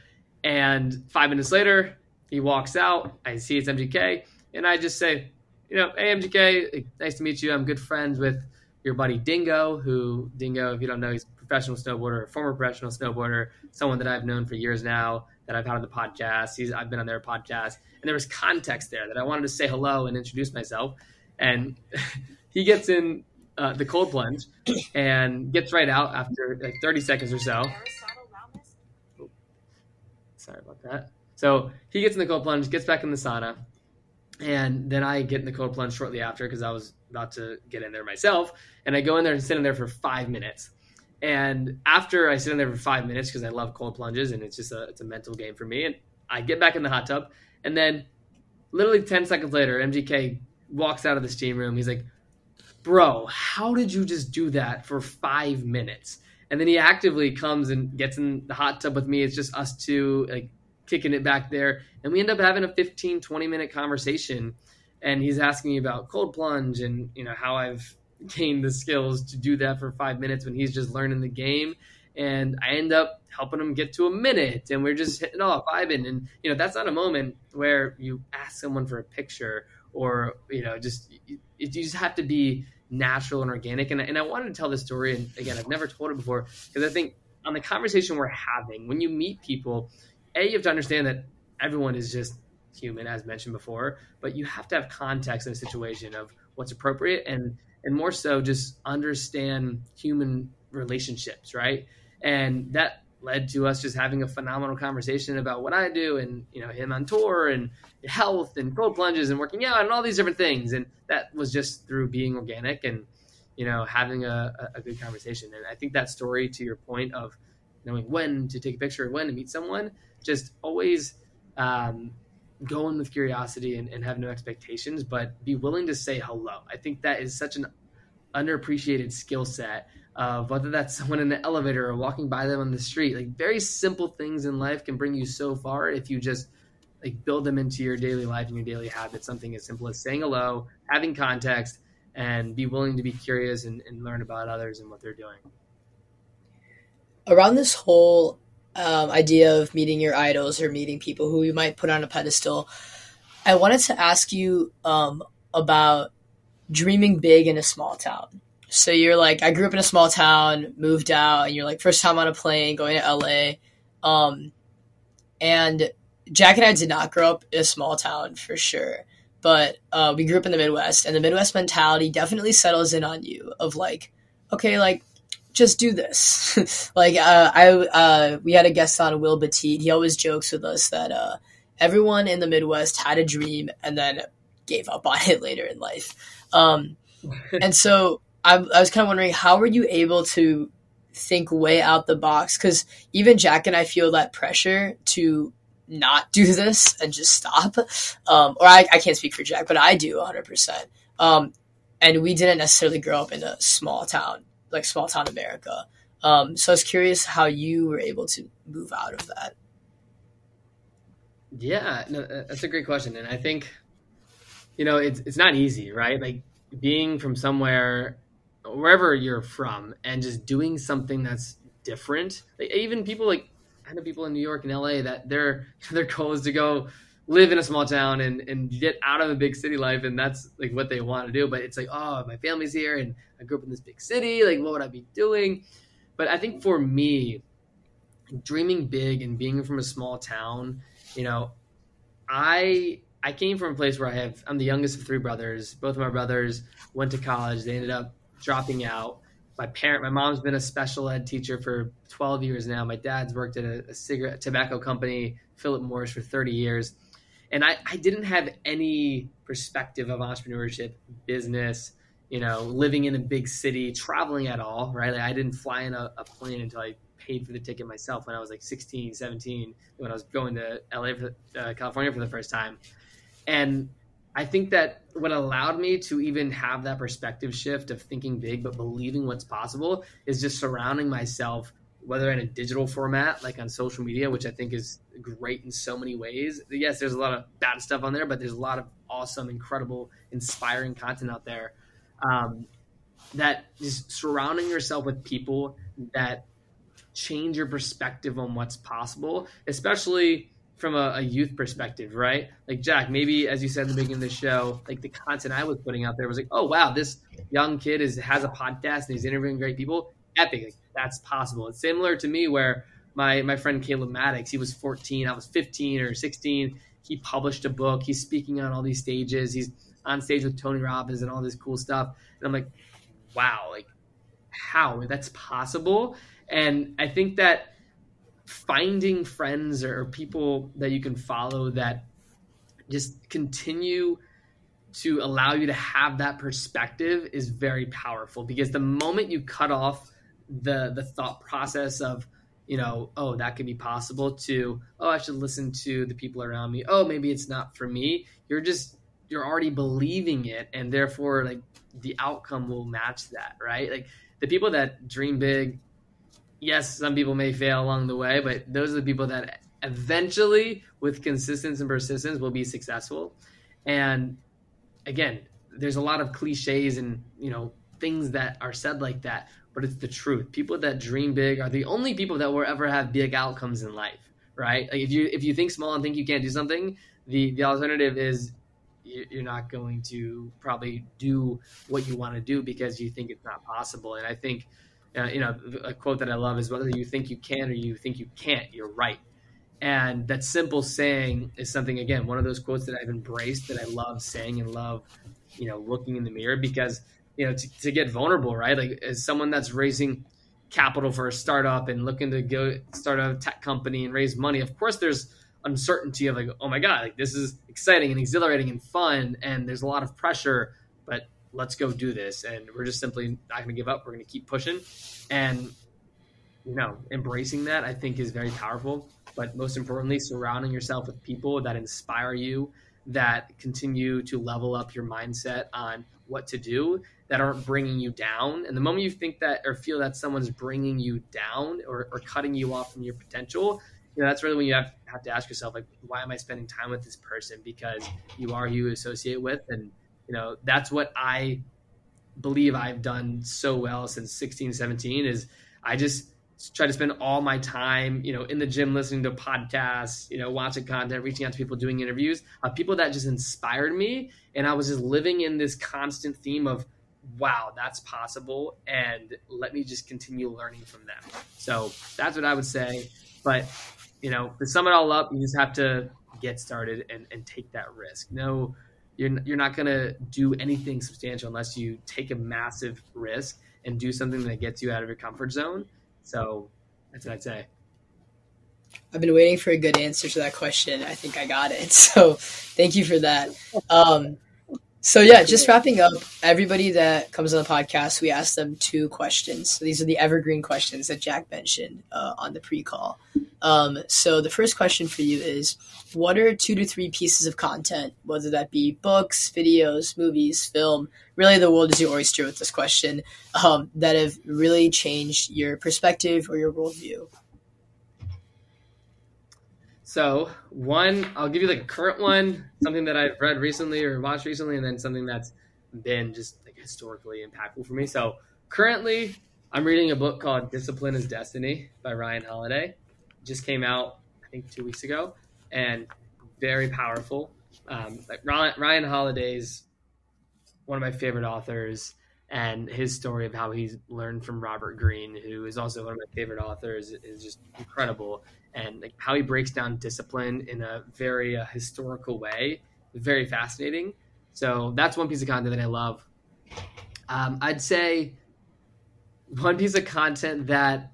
and five minutes later, he walks out. I see it's MGK, and I just say, you know, hey MGK, nice to meet you. I'm good friends with your buddy Dingo, who Dingo, if you don't know, he's a professional snowboarder, former professional snowboarder, someone that I've known for years now that I've had on the podcast. He's I've been on their podcast, and there was context there that I wanted to say hello and introduce myself. And [LAUGHS] he gets in uh, the cold plunge and gets right out after like 30 seconds or so. Oh, sorry about that. So he gets in the cold plunge, gets back in the sauna, and then I get in the cold plunge shortly after because I was about to get in there myself. And I go in there and sit in there for five minutes. And after I sit in there for five minutes because I love cold plunges and it's just a it's a mental game for me. And I get back in the hot tub, and then literally ten seconds later, MGK walks out of the steam room. He's like, "Bro, how did you just do that for five minutes?" And then he actively comes and gets in the hot tub with me. It's just us two, like kicking it back there, and we end up having a 15, 20 minute conversation. And he's asking me about cold plunge and you know how I've gained the skills to do that for five minutes when he's just learning the game. And I end up helping him get to a minute, and we're just hitting off, vibing. And you know that's not a moment where you ask someone for a picture or you know just you, you just have to be natural and organic. And, and I wanted to tell this story, and again, I've never told it before because I think on the conversation we're having, when you meet people, a you have to understand that everyone is just human, as mentioned before, but you have to have context in a situation of what's appropriate and and more so just understand human relationships, right? And that led to us just having a phenomenal conversation about what I do and you know him on tour and health and cold plunges and working out and all these different things and that was just through being organic and you know having a, a good conversation and I think that story to your point of knowing when to take a picture and when to meet someone just always um, go in with curiosity and, and have no expectations but be willing to say hello I think that is such an underappreciated skill set of whether that's [LAUGHS] someone in the elevator or walking by them on the street. Like very simple things in life can bring you so far if you just like build them into your daily life and your daily habits. Something as simple as saying hello, having context, and be willing to be curious and, and learn about others and what they're doing. Around this whole um, idea of meeting your idols or meeting people who you might put on a pedestal, I wanted to ask you um, about dreaming big in a small town. So you're like, I grew up in a small town, moved out, and you're like, first time on a plane, going to LA. Um, and Jack and I did not grow up in a small town for sure, but uh, we grew up in the Midwest, and the Midwest mentality definitely settles in on you of like, okay, like just do this. [LAUGHS] like uh, I, uh, we had a guest on Will Batiste. He always jokes with us that uh, everyone in the Midwest had a dream and then gave up on [LAUGHS] it later in life. Um, [LAUGHS] and so I, I was kind of wondering how were you able to think way out the box? Because even Jack and I feel that pressure to not do this and just stop. Um, or I, I can't speak for Jack, but I do 100%. Um, and we didn't necessarily grow up in a small town, like small town America. Um, so I was curious how you were able to move out of that. Yeah, no, that's a great question, and I think, you know, it's it's not easy, right? Like being from somewhere wherever you're from and just doing something that's different. Like, even people like I know people in New York and LA that their [LAUGHS] their goal is to go live in a small town and, and get out of a big city life and that's like what they want to do. But it's like, oh, my family's here and I grew up in this big city, like what would I be doing? But I think for me, dreaming big and being from a small town, you know, I I came from a place where I have I'm the youngest of three brothers. Both of my brothers went to college. They ended up dropping out. My parent, my mom's been a special ed teacher for 12 years now. My dad's worked at a, a cigarette tobacco company, Philip Morris, for 30 years. And I, I didn't have any perspective of entrepreneurship, business, you know, living in a big city, traveling at all, right? Like I didn't fly in a, a plane until I paid for the ticket myself when I was like 16, 17, when I was going to LA, for, uh, California for the first time. And I think that what allowed me to even have that perspective shift of thinking big but believing what's possible is just surrounding myself whether in a digital format like on social media which i think is great in so many ways yes there's a lot of bad stuff on there but there's a lot of awesome incredible inspiring content out there um, that just surrounding yourself with people that change your perspective on what's possible especially from a, a, youth perspective, right? Like Jack, maybe as you said in the beginning of the show, like the content I was putting out there was like, oh wow, this young kid is has a podcast and he's interviewing great people. Epic, like, that's possible. It's similar to me where my my friend Caleb Maddix, he was 14, I was 15 or 16. He published a book. He's speaking on all these stages. He's on stage with Tony Robbins and all this cool stuff. And I'm like, wow, like how that's possible. And I think that finding friends or people that you can follow that just continue to allow you to have that perspective is very powerful because the moment you cut off the the thought process of you know oh that could be possible to oh i should listen to the people around me. Oh maybe it's not for me. You're just you're already believing it and therefore like the outcome will match that right? Like the people that dream big yes some people may fail along the way but those are the people that eventually with consistency and persistence will be successful. And again there's a lot of cliches and you know things that are said like that but it's the truth. People that dream big are the only people that will ever have big outcomes in life right? Like if you if you think small and think you can't do something the the alternative is you're not going to probably do what you want to do because you think it's not possible. And i think uh, you know a quote that i love is whether you think you can or you think you can't you're right. And that simple saying is something again one of those quotes that i've embraced that i love saying and love you know looking in the mirror because you know to, to get vulnerable right? Like as someone that's raising capital for a startup and looking to go start a tech company and raise money of course there's uncertainty of like oh my god like this is exciting and exhilarating and fun and there's a lot of pressure but let's go do this. And we're just simply not going to give up. We're going to keep pushing. And you know embracing that i think is very powerful. But most importantly surrounding yourself with people that inspire you that continue to level up your mindset on what to do that aren't bringing you down. And the moment you think that or feel that someone's bringing you down or, or cutting you off from your potential, you know, that's really when you have, have to ask yourself, like, why am I spending time with this person? Because you are who you associate with. And, you know, that's what I believe I've done so well since 16, 17 is I just try to spend all my time, you know, in the gym listening to podcasts, you know, watching content, reaching out to people, doing interviews, uh, people that just inspired me. And I was just living in this constant theme of, wow, that's possible. And let me just continue learning from them. So that's what I would say. But, you know, to sum it all up, you just have to get started and, and take that risk. No, you're, you're not going to do anything substantial unless you take a massive risk and do something that gets you out of your comfort zone so that's what I'd say. I've been waiting for a good answer to that question. I think I got it. [LAUGHS] So thank you for that. Um, so yeah, just wrapping up. Everybody that comes on the podcast, we ask them two questions. So these are the evergreen questions that Jack mentioned uh, on the pre-call. Um, so the first question for you is: What are two to three pieces of content, whether that be books, videos, movies, film? Really, the world is your oyster with this question. Um, that have really changed your perspective or your worldview. So one, I'll give you the current one, something that I've read recently or watched recently, and then something that's been just like historically impactful for me. So currently, I'm reading a book called Discipline is Destiny by Ryan Holiday. It just came out, I think, two weeks ago, and very powerful. Um, like Ryan Holiday's one of my favorite authors, and his story of how he's learned from Robert Greene, who is also one of my favorite authors, is just incredible and like how he breaks down discipline in a very uh, historical way, very fascinating. So that's one piece of content that I love. Um, I'd say one piece of content that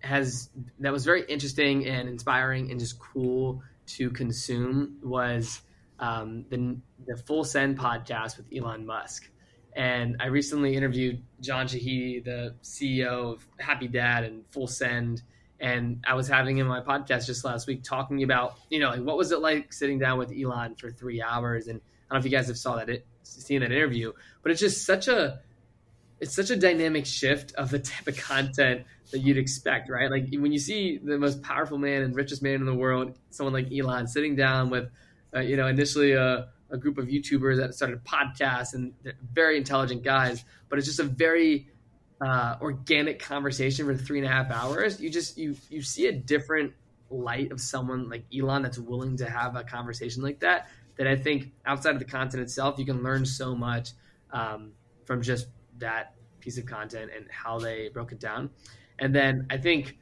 has that was very interesting and inspiring and just cool to consume was um, the the Full Send podcast with Elon Musk. And I recently interviewed John Shahidi, the CEO of Happy Dad and Full Send, and I was having him on my podcast just last week talking about, you know, like what was it like sitting down with Elon for three hours? And I don't know if you guys have saw that, it, seen that interview, but it's just such a, it's such a dynamic shift of the type of content that you'd expect, right? Like when you see the most powerful man and richest man in the world, someone like Elon, sitting down with, uh, you know, initially a, a group of YouTubers that started podcasts and very intelligent guys, but it's just a very uh, organic conversation for three and a half hours, you just you you see a different light of someone like Elon that's willing to have a conversation like that. That I think outside of the content itself, you can learn so much um, from just that piece of content and how they broke it down. And then I think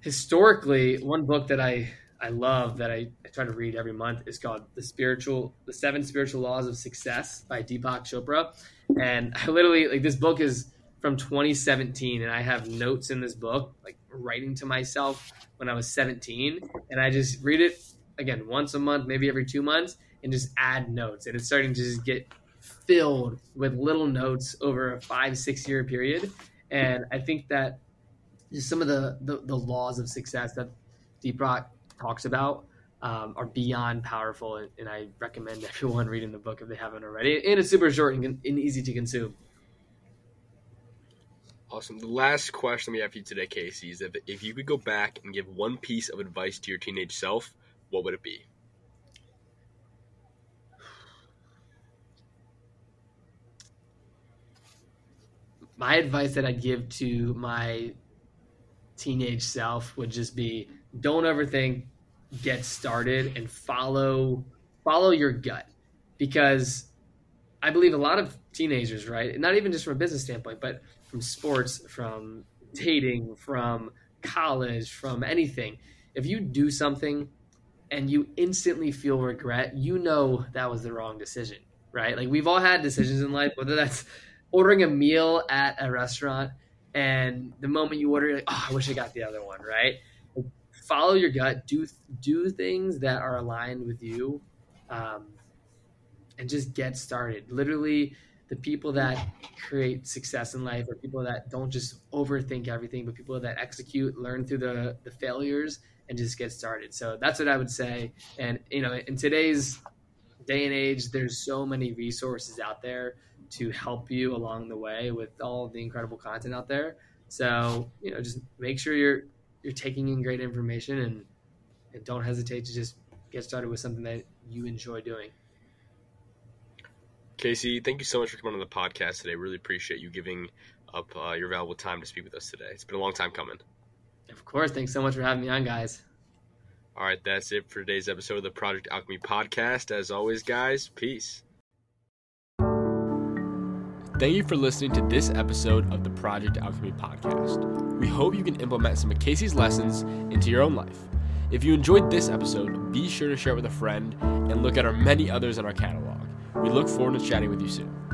historically, one book that I I love that I, I try to read every month is called the spiritual the seven spiritual laws of success by Deepak Chopra. And I literally like this book is from 2017 and I have notes in this book, like writing to myself when I was 17. And I just read it again once a month, maybe every two months, and just add notes. And it's starting to just get filled with little notes over a five, six year period. And I think that just some of the, the, the laws of success that Deepak talks about um, are beyond powerful. And, and, I recommend [LAUGHS] everyone reading the book if they haven't already. And it's super short and, and easy to consume. Awesome. The last question we have for you today, Casey, is that if you could go back and give one piece of advice to your teenage self, what would it be? My advice that I'd give to my teenage self would just be don't overthink, get started and follow follow your gut because I believe a lot of teenagers, right? Not even just from a business standpoint, but from sports, from dating, from college, from anything. If you do something and you instantly feel regret, you know that was the wrong decision, right? Like we've all had decisions in life, whether that's ordering a meal at a restaurant and the moment you order, like, oh, I wish I got the other one, right? Follow your gut, do do things that are aligned with you, um, and just get started. Literally, the people that create success in life are people that don't just overthink everything, but people that execute, learn through the, the failures, and just get started. So that's what I would say. And, you know, in today's day and age, there's so many resources out there to help you along the way with all the incredible content out there. So, you know, just make sure you're you're taking in great information and, and don't hesitate to just get started with something that you enjoy doing. Casey, thank you so much for coming on the podcast today. Really appreciate you giving up uh, your valuable time to speak with us today. It's been a long time coming. Of course. Thanks so much for having me on, guys. All right, that's it for today's episode of the Project Alchemy podcast. As always, guys, peace. Thank you for listening to this episode of the Project Alchemy podcast. We hope you can implement some of Casey's lessons into your own life. If you enjoyed this episode, be sure to share it with a friend and look at our many others in our catalog. We look forward to chatting with you soon.